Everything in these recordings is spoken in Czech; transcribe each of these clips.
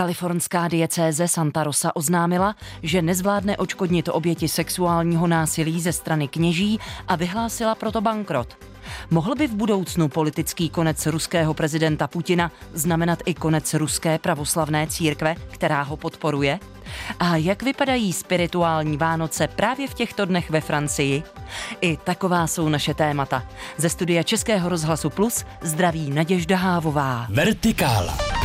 Kalifornská diecéze Santa Rosa oznámila, že nezvládne očkodnit oběti sexuálního násilí ze strany kněží a vyhlásila proto bankrot. Mohl by v budoucnu politický konec ruského prezidenta Putina znamenat i konec ruské pravoslavné církve, která ho podporuje? A jak vypadají spirituální Vánoce právě v těchto dnech ve Francii? I taková jsou naše témata. Ze studia Českého rozhlasu Plus zdraví Naděžda Hávová. Vertikála.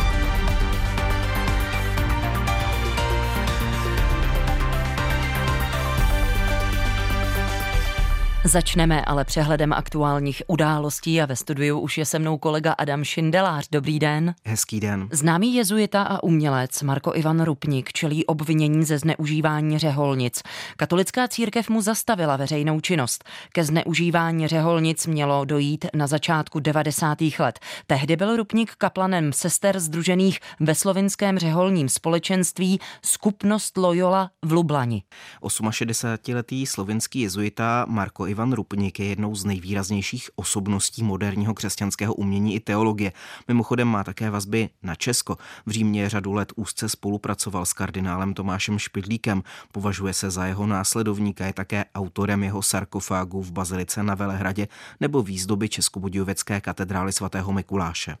Začneme ale přehledem aktuálních událostí a ve studiu už je se mnou kolega Adam Šindelář. Dobrý den. Hezký den. Známý jezuita a umělec Marko Ivan Rupnik čelí obvinění ze zneužívání řeholnic. Katolická církev mu zastavila veřejnou činnost. Ke zneužívání řeholnic mělo dojít na začátku 90. let. Tehdy byl Rupnik kaplanem sester združených ve slovinském řeholním společenství Skupnost Loyola v Lublani. 68-letý slovinský jezuita Marko Ivan Ivan Rupnik je jednou z nejvýraznějších osobností moderního křesťanského umění i teologie. Mimochodem má také vazby na Česko. V Římě řadu let úzce spolupracoval s kardinálem Tomášem Špidlíkem. Považuje se za jeho následovníka, je také autorem jeho sarkofágu v Bazilice na Velehradě nebo výzdoby Českobudějovecké katedrály svatého Mikuláše.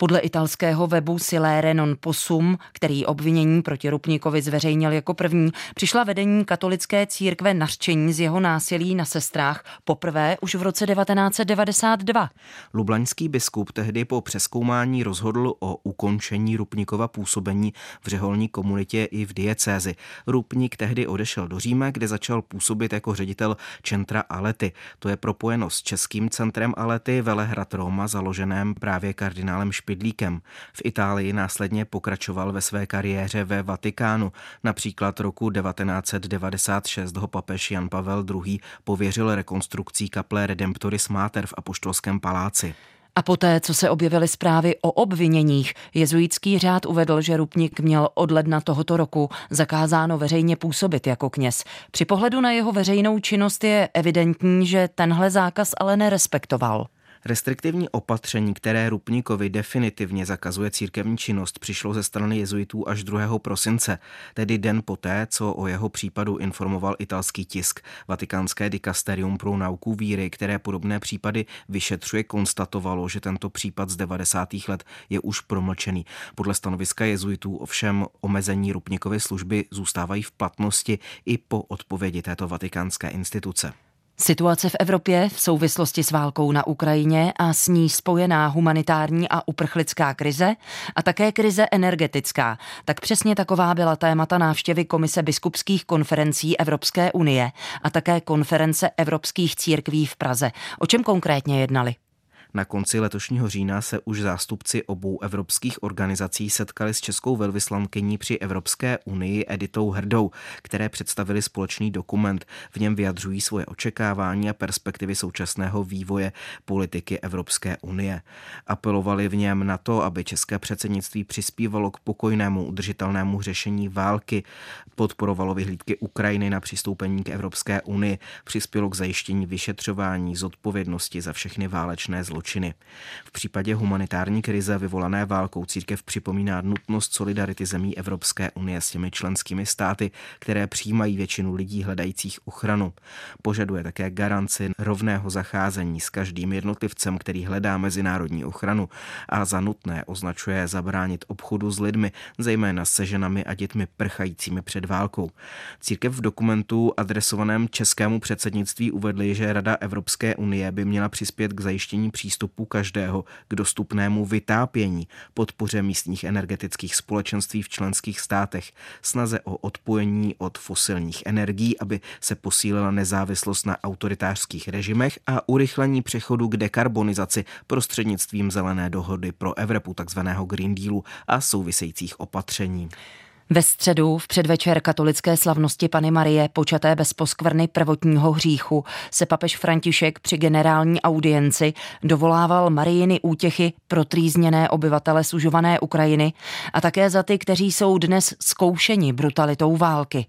Podle italského webu Silere non possum, který obvinění proti Rupníkovi zveřejnil jako první, přišla vedení katolické církve nařčení z jeho násilí na sestrách poprvé už v roce 1992. Lublaňský biskup tehdy po přeskoumání rozhodl o ukončení Rupníkova působení v řeholní komunitě i v diecézi. Rupník tehdy odešel do Říme, kde začal působit jako ředitel Centra Alety. To je propojeno s českým centrem Alety Velehrad Roma, založeném právě kardinálem Špilem Špidlíkem. V Itálii následně pokračoval ve své kariéře ve Vatikánu. Například roku 1996 ho papež Jan Pavel II. pověřil rekonstrukcí kaple Redemptoris Mater v Apoštolském paláci. A poté, co se objevily zprávy o obviněních, jezuitský řád uvedl, že Rupnik měl od ledna tohoto roku zakázáno veřejně působit jako kněz. Při pohledu na jeho veřejnou činnost je evidentní, že tenhle zákaz ale nerespektoval. Restriktivní opatření, které Rupníkovi definitivně zakazuje církevní činnost, přišlo ze strany jezuitů až 2. prosince, tedy den poté, co o jeho případu informoval italský tisk. Vatikánské dikasterium pro nauku víry, které podobné případy vyšetřuje, konstatovalo, že tento případ z 90. let je už promlčený. Podle stanoviska jezuitů ovšem omezení Rupníkovy služby zůstávají v platnosti i po odpovědi této vatikánské instituce. Situace v Evropě v souvislosti s válkou na Ukrajině a s ní spojená humanitární a uprchlická krize a také krize energetická. Tak přesně taková byla témata návštěvy Komise biskupských konferencí Evropské unie a také konference evropských církví v Praze. O čem konkrétně jednali? Na konci letošního října se už zástupci obou evropských organizací setkali s českou velvyslankyní při Evropské unii Editou Hrdou, které představili společný dokument. V něm vyjadřují svoje očekávání a perspektivy současného vývoje politiky Evropské unie. Apelovali v něm na to, aby české předsednictví přispívalo k pokojnému udržitelnému řešení války, podporovalo vyhlídky Ukrajiny na přistoupení k Evropské unii, přispělo k zajištění vyšetřování zodpovědnosti za všechny válečné zločiny zločiny. V případě humanitární krize vyvolané válkou církev připomíná nutnost solidarity zemí Evropské unie s těmi členskými státy, které přijímají většinu lidí hledajících ochranu. Požaduje také garanci rovného zacházení s každým jednotlivcem, který hledá mezinárodní ochranu a za nutné označuje zabránit obchodu s lidmi, zejména se ženami a dětmi prchajícími před válkou. Církev v dokumentu adresovaném českému předsednictví uvedli, že Rada Evropské unie by měla přispět k zajištění přístupu přístupu každého k dostupnému vytápění, podpoře místních energetických společenství v členských státech, snaze o odpojení od fosilních energií, aby se posílila nezávislost na autoritářských režimech a urychlení přechodu k dekarbonizaci prostřednictvím zelené dohody pro Evropu, takzvaného Green Dealu a souvisejících opatření. Ve středu v předvečer katolické slavnosti Pany Marie počaté bez poskvrny prvotního hříchu se papež František při generální audienci dovolával Marijiny útěchy pro trýzněné obyvatele sužované Ukrajiny a také za ty, kteří jsou dnes zkoušeni brutalitou války.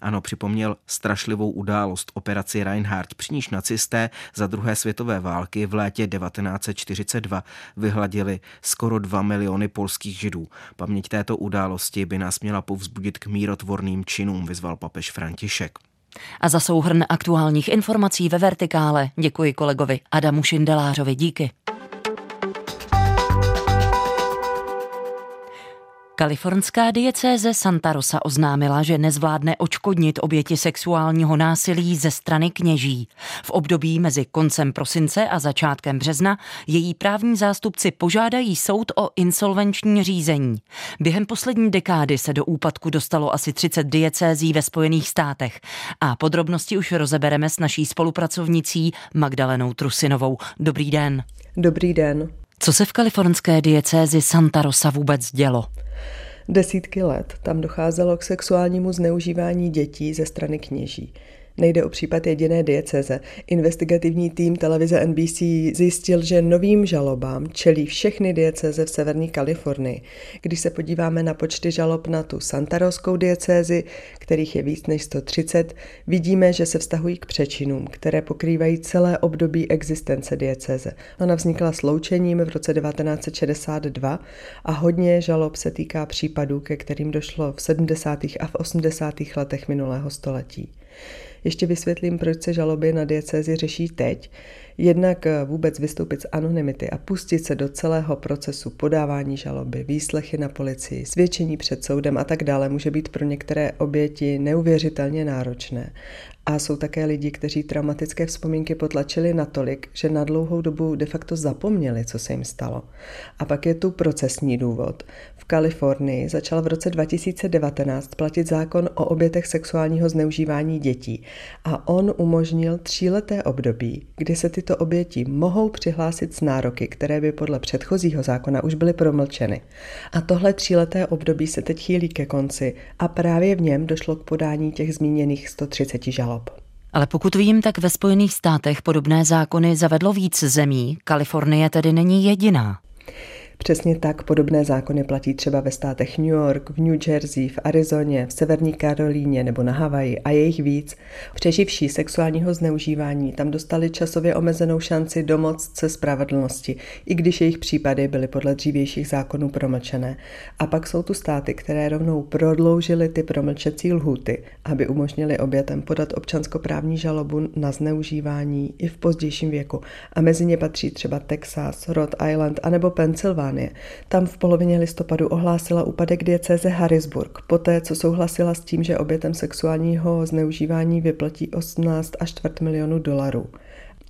Ano, připomněl strašlivou událost operaci Reinhardt, při níž nacisté za druhé světové války v létě 1942 vyhladili skoro 2 miliony polských židů. Paměť této události by nás měla povzbudit k mírotvorným činům, vyzval papež František. A za souhrn aktuálních informací ve Vertikále děkuji kolegovi Adamu Šindelářovi. Díky. Kalifornská diecéze Santa Rosa oznámila, že nezvládne očkodnit oběti sexuálního násilí ze strany kněží. V období mezi koncem prosince a začátkem března její právní zástupci požádají soud o insolvenční řízení. Během poslední dekády se do úpadku dostalo asi 30 diecézí ve Spojených státech. A podrobnosti už rozebereme s naší spolupracovnicí Magdalenou Trusinovou. Dobrý den. Dobrý den. Co se v kalifornské diecézi Santa Rosa vůbec dělo? Desítky let tam docházelo k sexuálnímu zneužívání dětí ze strany kněží. Nejde o případ jediné dieceze. Investigativní tým televize NBC zjistil, že novým žalobám čelí všechny dieceze v severní Kalifornii. Když se podíváme na počty žalob na tu santaroskou diecézi, kterých je víc než 130, vidíme, že se vztahují k přečinům, které pokrývají celé období existence diecéze. Ona vznikla sloučením v roce 1962 a hodně žalob se týká případů, ke kterým došlo v 70. a v 80. letech minulého století. Ještě vysvětlím, proč se žaloby na diecézi řeší teď. Jednak eh, vůbec vystoupit z anonymity a pustit se do celého procesu podávání žaloby, výslechy na policii, svědčení před soudem a tak dále může být pro některé oběti neuvěřitelně náročné. A jsou také lidi, kteří traumatické vzpomínky potlačili natolik, že na dlouhou dobu de facto zapomněli, co se jim stalo. A pak je tu procesní důvod. Kalifornii začal v roce 2019 platit zákon o obětech sexuálního zneužívání dětí a on umožnil tříleté období, kdy se tyto oběti mohou přihlásit s nároky, které by podle předchozího zákona už byly promlčeny. A tohle tříleté období se teď chýlí ke konci a právě v něm došlo k podání těch zmíněných 130 žalob. Ale pokud vím, tak ve Spojených státech podobné zákony zavedlo víc zemí. Kalifornie tedy není jediná. Přesně tak podobné zákony platí třeba ve státech New York, v New Jersey, v Arizoně, v Severní Karolíně nebo na Havaji a jejich víc. Přeživší sexuálního zneužívání tam dostali časově omezenou šanci domoct se spravedlnosti, i když jejich případy byly podle dřívějších zákonů promlčené. A pak jsou tu státy, které rovnou prodloužily ty promlčecí lhuty, aby umožnili obětem podat občanskoprávní žalobu na zneužívání i v pozdějším věku. A mezi ně patří třeba Texas, Rhode Island anebo Pennsylvania Británie. Tam v polovině listopadu ohlásila úpadek diecéze Harrisburg, poté co souhlasila s tím, že obětem sexuálního zneužívání vyplatí 18 až čtvrt milionu dolarů.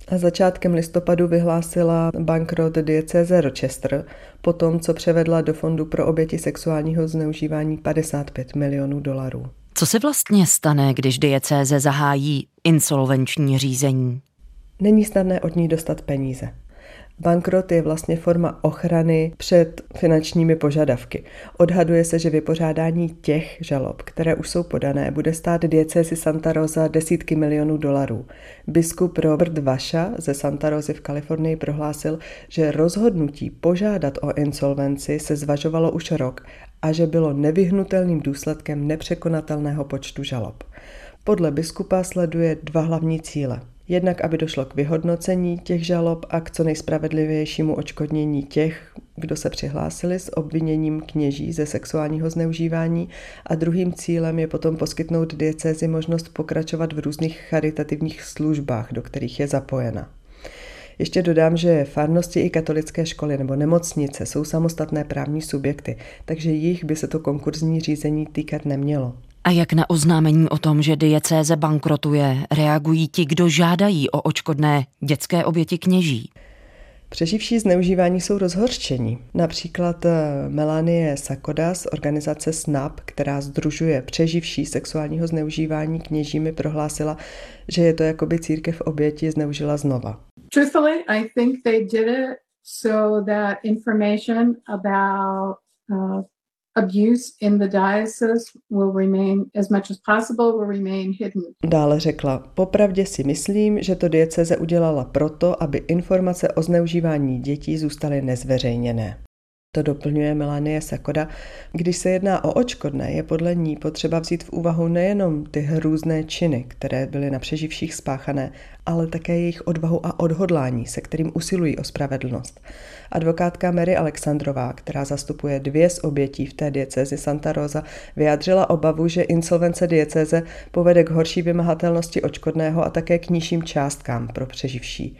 A začátkem listopadu vyhlásila bankrot diecéze Rochester, po tom, co převedla do fondu pro oběti sexuálního zneužívání 55 milionů dolarů. Co se vlastně stane, když diecéze zahájí insolvenční řízení? Není snadné od ní dostat peníze. Bankrot je vlastně forma ochrany před finančními požadavky. Odhaduje se, že vypořádání těch žalob, které už jsou podané, bude stát diecézi Santa Rosa desítky milionů dolarů. Biskup Robert Vaša ze Santa Rosy v Kalifornii prohlásil, že rozhodnutí požádat o insolvenci se zvažovalo už rok a že bylo nevyhnutelným důsledkem nepřekonatelného počtu žalob. Podle biskupa sleduje dva hlavní cíle – Jednak, aby došlo k vyhodnocení těch žalob a k co nejspravedlivějšímu očkodnění těch, kdo se přihlásili s obviněním kněží ze sexuálního zneužívání a druhým cílem je potom poskytnout diecézi možnost pokračovat v různých charitativních službách, do kterých je zapojena. Ještě dodám, že farnosti i katolické školy nebo nemocnice jsou samostatné právní subjekty, takže jich by se to konkurzní řízení týkat nemělo. A jak na oznámení o tom, že diecéze bankrotuje, reagují ti, kdo žádají o očkodné dětské oběti kněží? Přeživší zneužívání jsou rozhorčení. Například eh, Melanie Sakoda z organizace SNAP, která združuje přeživší sexuálního zneužívání kněžími, prohlásila, že je to jako by církev oběti zneužila znova. Truthfully, I think they did it so that information about uh, abuse in the diocese will remain as much as possible will remain hidden. Dále řekla, popravdě si myslím, že to dieceze udělala proto, aby informace o zneužívání dětí zůstaly nezveřejněné. To doplňuje Melanie Sakoda. Když se jedná o očkodné, je podle ní potřeba vzít v úvahu nejenom ty hrůzné činy, které byly na přeživších spáchané, ale také jejich odvahu a odhodlání, se kterým usilují o spravedlnost. Advokátka Mary Alexandrová, která zastupuje dvě z obětí v té diecézi Santa Rosa, vyjádřila obavu, že insolvence diecéze povede k horší vymahatelnosti očkodného a také k nižším částkám pro přeživší.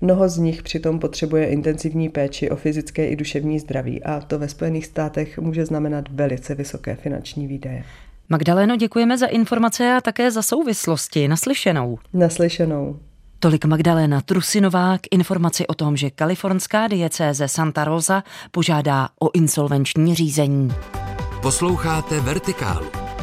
Mnoho z nich přitom potřebuje intenzivní péči o fyzické i duševní zdraví a to ve Spojených státech může znamenat velice vysoké finanční výdaje. Magdaleno, děkujeme za informace a také za souvislosti. Naslyšenou. Naslyšenou. Tolik Magdalena Trusinová k informaci o tom, že kalifornská diecéze Santa Rosa požádá o insolvenční řízení. Posloucháte Vertikálu.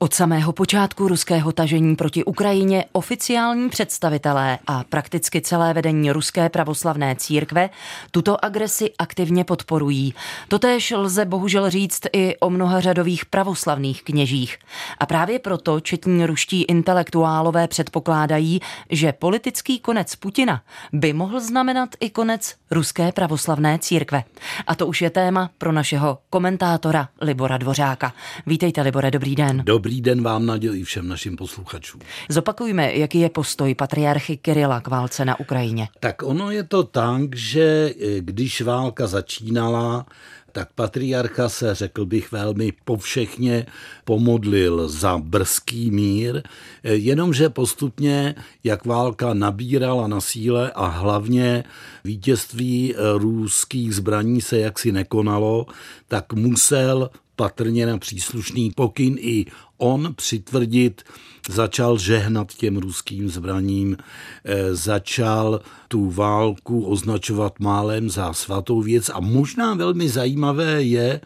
Od samého počátku ruského tažení proti Ukrajině oficiální představitelé a prakticky celé vedení ruské pravoslavné církve tuto agresi aktivně podporují. Totéž lze bohužel říct i o mnoha řadových pravoslavných kněžích. A právě proto četní ruští intelektuálové předpokládají, že politický konec Putina by mohl znamenat i konec ruské pravoslavné církve. A to už je téma pro našeho komentátora Libora Dvořáka. Vítejte, Libore, dobrý den. Dobrý Dobrý den vám nadělí všem našim posluchačům. Zopakujme, jaký je postoj patriarchy Kirila k válce na Ukrajině. Tak ono je to tak, že eh, když válka začínala, tak patriarcha se, řekl bych, velmi povšechně pomodlil za brzký mír, eh, jenomže postupně, jak válka nabírala na síle a hlavně vítězství eh, ruských zbraní se jaksi nekonalo, tak musel patrně na příslušný pokyn i on přitvrdit, začal žehnat těm ruským zbraním, eh, začal tu válku označovat málem za svatou věc a možná velmi zajímavé je,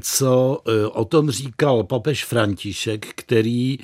co e, o tom říkal papež František, který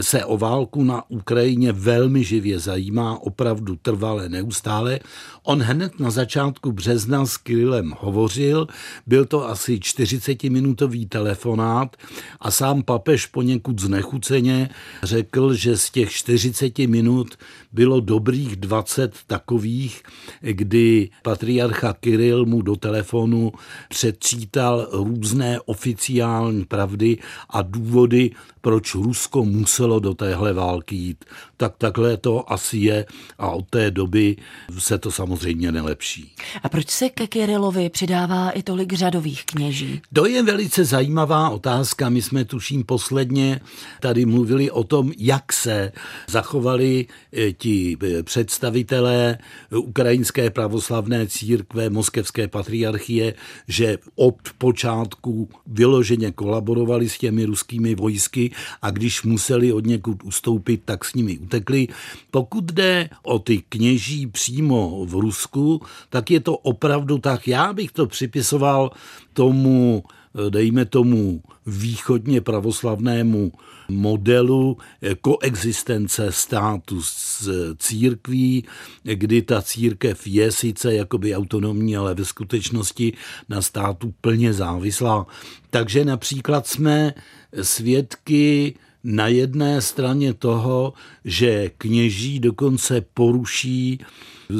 se o válku na Ukrajině velmi živě zajímá, opravdu trvale, neustále. On hned na začátku března s Kirilem hovořil, byl to asi 40-minutový telefonát a sám papež poněkud znechuceně řekl, že z těch 40 minut bylo dobrých 20 takových, kdy patriarcha Kiril mu do telefonu předčítal různé oficiální pravdy a důvody, proč Rusko muselo do téhle války jít. Tak takhle to asi je a od té doby se to samozřejmě nelepší. A proč se ke Kirilovi přidává i tolik řadových kněží? To je velice zajímavá otázka. My jsme tuším posledně tady mluvili o tom, jak se zachovali eh, ti eh, představitelé ukrajinské pravoslavné církve, moskevské patriarchie, že od počátku vyloženě kolaborovali s těmi ruskými vojsky a když museli od někud ustoupit, tak s nimi utekli. Pokud jde o ty kněží přímo v Rusku, tak je to opravdu tak. Já bych to připisoval tomu dejme tomu východně pravoslavnému modelu koexistence státu s církví, kdy ta církev je sice jakoby autonomní, ale ve skutečnosti na státu plně závislá. Takže například jsme svědky na jedné straně toho, že kněží dokonce poruší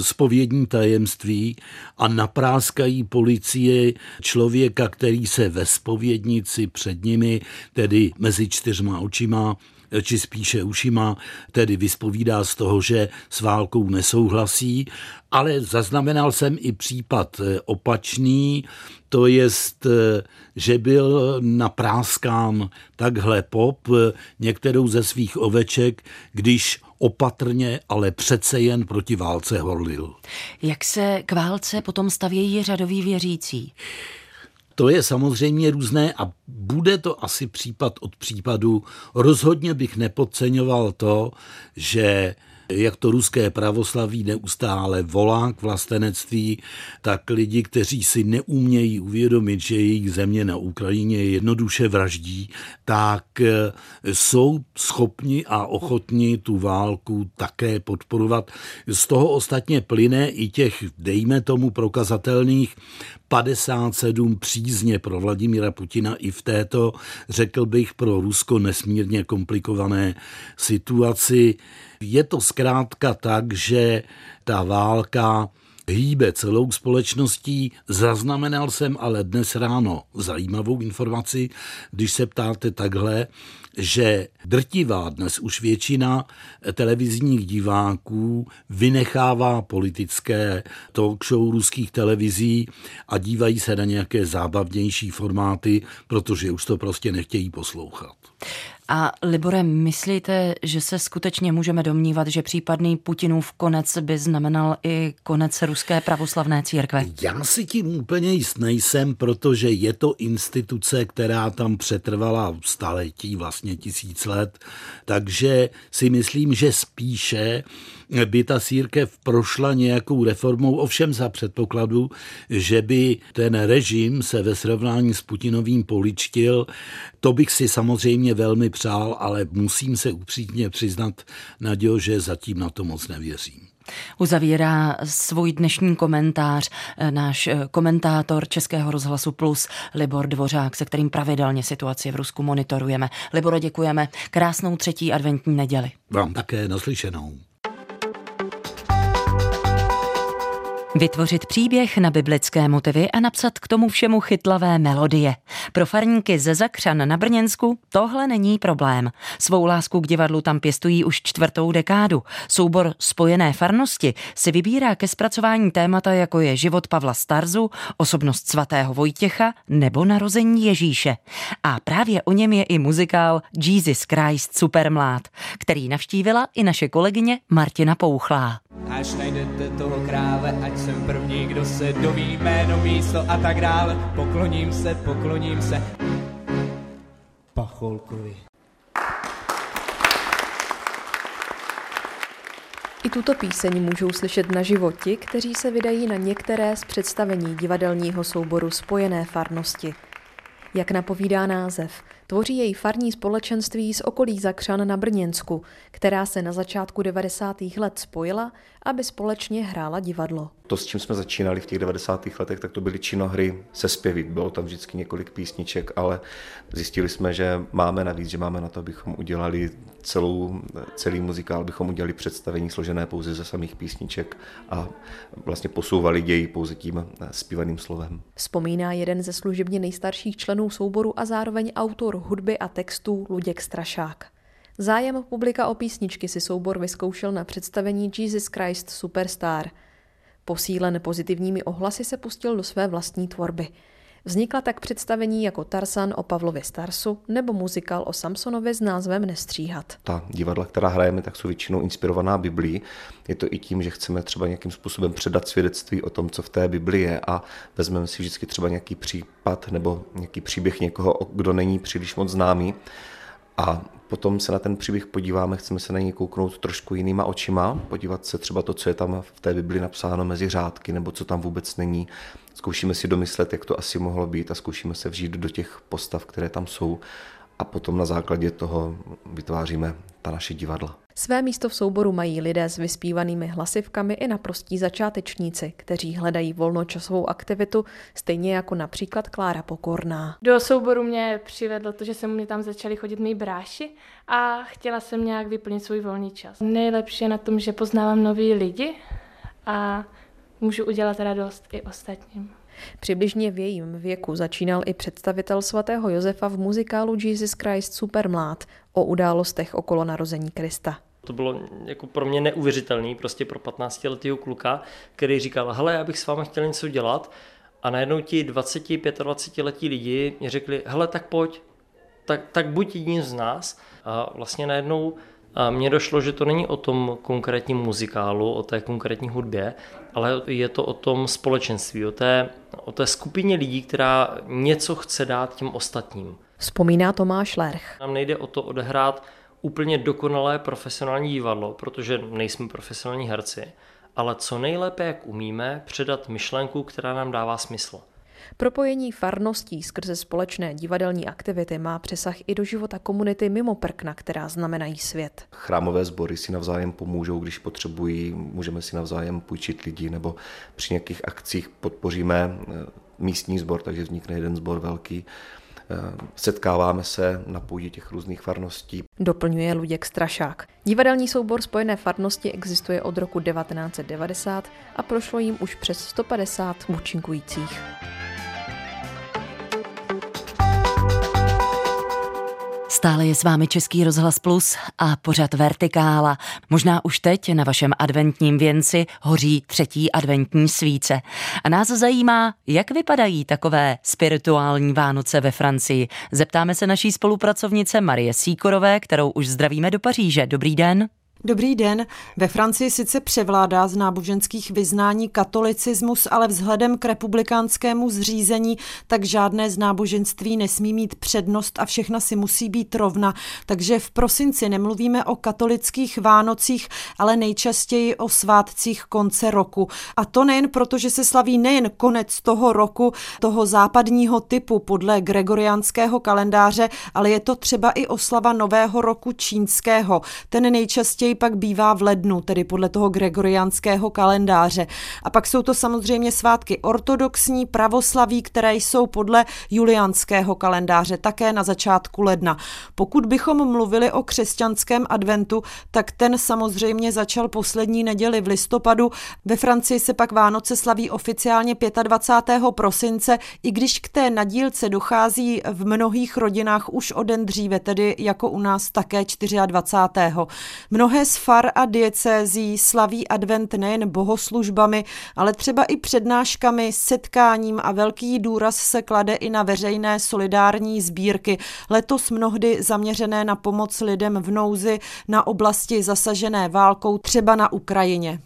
spovědní tajemství a napráskají policie člověka, který se ve spovědnici před nimi, tedy mezi čtyřma očima, či spíše ušima, tedy vyspovídá z toho, že s válkou nesouhlasí, ale zaznamenal jsem i případ opačný, to jest, že byl napráskán takhle pop některou ze svých oveček, když opatrně, ale přece jen proti válce horlil. Jak se k válce potom stavějí řadoví věřící? To je samozřejmě různé a bude to asi případ od případu. Rozhodně bych nepodceňoval to, že jak to ruské pravoslaví neustále volá k vlastenectví, tak lidi, kteří si neumějí uvědomit, že jejich země na Ukrajině jednoduše vraždí, tak eh, jsou schopni a ochotni tu válku také podporovat. Z toho ostatně plyne i těch, dejme tomu, prokazatelných 57 přízně pro Vladimíra Putina i v této, řekl bych, pro Rusko nesmírně komplikované situaci. Je to zkrátka tak, že ta válka hýbe celou společností. Zaznamenal jsem ale dnes ráno zajímavou informaci, když se ptáte takhle, že drtivá dnes už většina televizních diváků vynechává politické talk show ruských televizí a dívají se na nějaké zábavnější formáty, protože už to prostě nechtějí poslouchat. A Libore, myslíte, že se skutečně můžeme domnívat, že případný Putinův konec by znamenal i konec ruské pravoslavné církve? Já si tím úplně jist nejsem, protože je to instituce, která tam přetrvala staletí, vlastně tisíc let, takže si myslím, že spíše by ta církev prošla nějakou reformou, ovšem za předpokladu, že by ten režim se ve srovnání s Putinovým poličtil. To bych si samozřejmě velmi přál, ale musím se upřímně přiznat, Nadějo, že zatím na to moc nevěřím. Uzavírá svůj dnešní komentář eh, náš eh, komentátor Českého rozhlasu Plus Libor Dvořák, se kterým pravidelně situaci v Rusku monitorujeme. Libore, děkujeme. Krásnou třetí adventní neděli. Vám také naslyšenou. Vytvořit příběh na biblické motivy a napsat k tomu všemu chytlavé melodie. Pro farníky ze Zakřan na Brněnsku tohle není problém. Svou lásku k divadlu tam pěstují už čtvrtou dekádu. Soubor Spojené farnosti si vybírá ke zpracování témata, jako je život Pavla Starzu, osobnost svatého Vojtěcha nebo narození Ježíše. A právě o něm je i muzikál Jesus Christ Supermlád, který navštívila i naše kolegyně Martina Pouchlá. Až najdete toho krále, ať jsem první, kdo se doví jméno, místo a tak dále. Pokloním se, pokloním se. Pacholkovi. I tuto píseň můžou slyšet na životi, kteří se vydají na některé z představení divadelního souboru Spojené farnosti. Jak napovídá název, tvoří její farní společenství z okolí Zakřan na Brněnsku, která se na začátku 90. let spojila, aby společně hrála divadlo. To, s čím jsme začínali v těch 90. letech, tak to byly činohry se zpěvy. Bylo tam vždycky několik písniček, ale zjistili jsme, že máme navíc, že máme na to, abychom udělali celou, celý muzikál, abychom udělali představení složené pouze ze samých písniček a vlastně posouvali ději pouze tím zpívaným slovem. Vzpomíná jeden ze služebně nejstarších členů souboru a zároveň autor hudby a textů Luděk Strašák. Zájem publika o písničky si soubor vyzkoušel na představení Jesus Christ Superstar. Posílen pozitivními ohlasy se pustil do své vlastní tvorby. Vznikla tak představení jako Tarsan o Pavlově Starsu nebo muzikál o Samsonovi s názvem Nestříhat. Ta divadla, která hrajeme, tak jsou většinou inspirovaná Biblí. Je to i tím, že chceme třeba nějakým způsobem předat svědectví o tom, co v té Bibli je a vezmeme si vždycky třeba nějaký případ nebo nějaký příběh někoho, kdo není příliš moc známý a potom se na ten příběh podíváme, chceme se na něj kouknout trošku jinýma očima, podívat se třeba to, co je tam v té Bibli napsáno mezi řádky, nebo co tam vůbec není. Zkoušíme si domyslet, jak to asi mohlo být a zkoušíme se vžít do těch postav, které tam jsou a potom na základě toho vytváříme ta naše divadla. Své místo v souboru mají lidé s vyspívanými hlasivkami i naprostí začátečníci, kteří hledají volnočasovou aktivitu, stejně jako například Klára Pokorná. Do souboru mě přivedlo to, že se mě tam začali chodit mý bráši a chtěla jsem nějak vyplnit svůj volný čas. Nejlepší je na tom, že poznávám nový lidi a můžu udělat radost i ostatním. Přibližně v jejím věku začínal i představitel svatého Josefa v muzikálu Jesus Christ Supermlád o událostech okolo narození Krista. To bylo jako pro mě neuvěřitelný, prostě pro 15-letého kluka, který říkal, hele, já bych s vámi chtěl něco dělat. A najednou ti 20-25 letí lidi mi řekli, hele, tak pojď, tak, tak buď jedním z nás. A vlastně najednou a mně došlo, že to není o tom konkrétním muzikálu, o té konkrétní hudbě, ale je to o tom společenství, o té, o té skupině lidí, která něco chce dát těm ostatním. Vzpomíná Tomáš Lerch. Nám nejde o to odehrát úplně dokonalé profesionální divadlo, protože nejsme profesionální herci, ale co nejlépe, jak umíme, předat myšlenku, která nám dává smysl. Propojení farností skrze společné divadelní aktivity má přesah i do života komunity mimo Prkna, která znamenají svět. Chrámové sbory si navzájem pomůžou, když potřebují, můžeme si navzájem půjčit lidi nebo při nějakých akcích podpoříme eh, místní sbor, takže vznikne jeden sbor velký. Setkáváme se na půdě těch různých farností. Doplňuje Luděk Strašák. Divadelní soubor Spojené farnosti existuje od roku 1990 a prošlo jim už přes 150 účinkujících. Stále je s vámi Český rozhlas Plus a pořad Vertikála. Možná už teď na vašem adventním věnci hoří třetí adventní svíce. A nás zajímá, jak vypadají takové spirituální Vánoce ve Francii. Zeptáme se naší spolupracovnice Marie Síkorové, kterou už zdravíme do Paříže. Dobrý den. Dobrý den. Ve Francii sice převládá z náboženských vyznání katolicismus, ale vzhledem k republikánskému zřízení tak žádné z náboženství nesmí mít přednost a všechna si musí být rovna. Takže v prosinci nemluvíme o katolických Vánocích, ale nejčastěji o svátcích konce roku. A to nejen proto, že se slaví nejen konec toho roku, toho západního typu podle gregoriánského kalendáře, ale je to třeba i oslava nového roku čínského. Ten nejčastěji pak bývá v lednu, tedy podle toho gregoriánského kalendáře. A pak jsou to samozřejmě svátky ortodoxní, pravoslaví, které jsou podle juliánského kalendáře, také na začátku ledna. Pokud bychom mluvili o křesťanském adventu, tak ten samozřejmě začal poslední neděli v listopadu. Ve Francii se pak Vánoce slaví oficiálně 25. prosince, i když k té nadílce dochází v mnohých rodinách už o den dříve, tedy jako u nás také 24. Mnohé z far a diecézí slaví advent nejen bohoslužbami, ale třeba i přednáškami, setkáním a velký důraz se klade i na veřejné solidární sbírky, letos mnohdy zaměřené na pomoc lidem v nouzi na oblasti zasažené válkou, třeba na Ukrajině.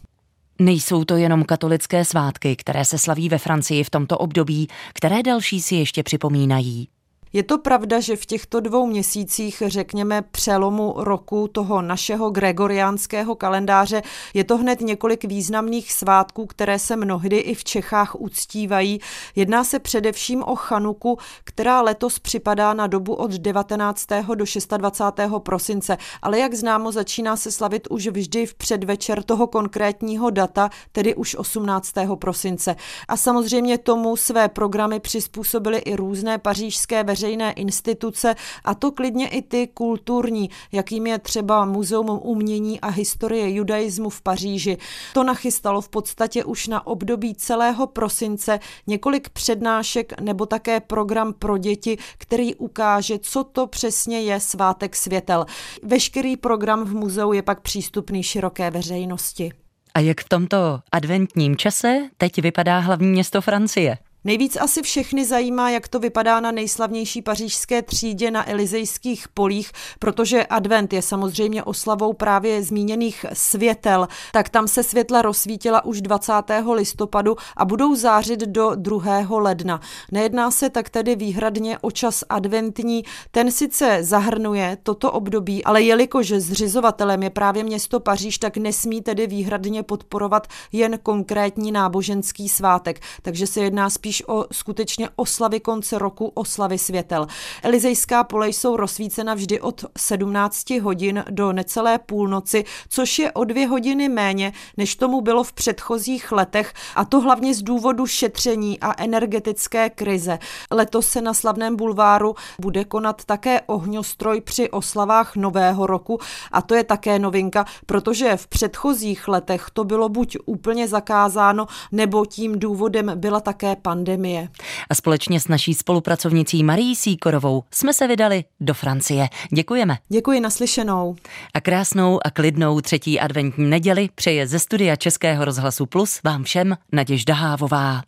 Nejsou to jenom katolické svátky, které se slaví ve Francii v tomto období, které další si ještě připomínají. Je to pravda, že v těchto dvou měsících, řekněme přelomu roku toho našeho gregoriánského kalendáře, je to hned několik významných svátků, které se mnohdy i v Čechách uctívají. Jedná se především o Chanuku, která letos připadá na dobu od 19. do 26. prosince, ale jak známo, začíná se slavit už vždy v předvečer toho konkrétního data, tedy už 18. prosince. A samozřejmě tomu své programy přizpůsobily i různé pařížské veřejné instituce, a to klidně i ty kulturní, jakým je třeba Muzeum umění a historie judaismu v Paříži. To nachystalo v podstatě už na období celého prosince několik přednášek nebo také program pro děti, který ukáže, co to přesně je svátek světel. Veškerý program v muzeu je pak přístupný široké veřejnosti. A jak v tomto adventním čase teď vypadá hlavní město Francie? Nejvíc asi všechny zajímá, jak to vypadá na nejslavnější pařížské třídě na Elizejských polích, protože advent je samozřejmě oslavou právě zmíněných světel, tak tam se světla rozsvítila už 20. listopadu a budou zářit do 2. ledna. Nejedná se tak tedy výhradně o čas adventní, ten sice zahrnuje toto období, ale jelikož zřizovatelem je právě město Paříž, tak nesmí tedy výhradně podporovat jen konkrétní náboženský svátek, takže se jedná spíš spíš o skutečně oslavy konce roku, oslavy světel. Elizejská pole jsou rozsvícena vždy od 17 hodin do necelé půlnoci, což je o dvě hodiny méně, než tomu bylo v předchozích letech, a to hlavně z důvodu šetření a energetické krize. Letos se na slavném bulváru bude konat také ohňostroj při oslavách Nového roku a to je také novinka, protože v předchozích letech to bylo buď úplně zakázáno, nebo tím důvodem byla také pandemie pandemie. A společně s naší spolupracovnicí Marí Síkorovou jsme se vydali do Francie. Děkujeme. Děkuji naslyšenou. A krásnou a klidnou třetí adventní neděli přeje ze studia Českého rozhlasu Plus vám všem Naděžda Hávová.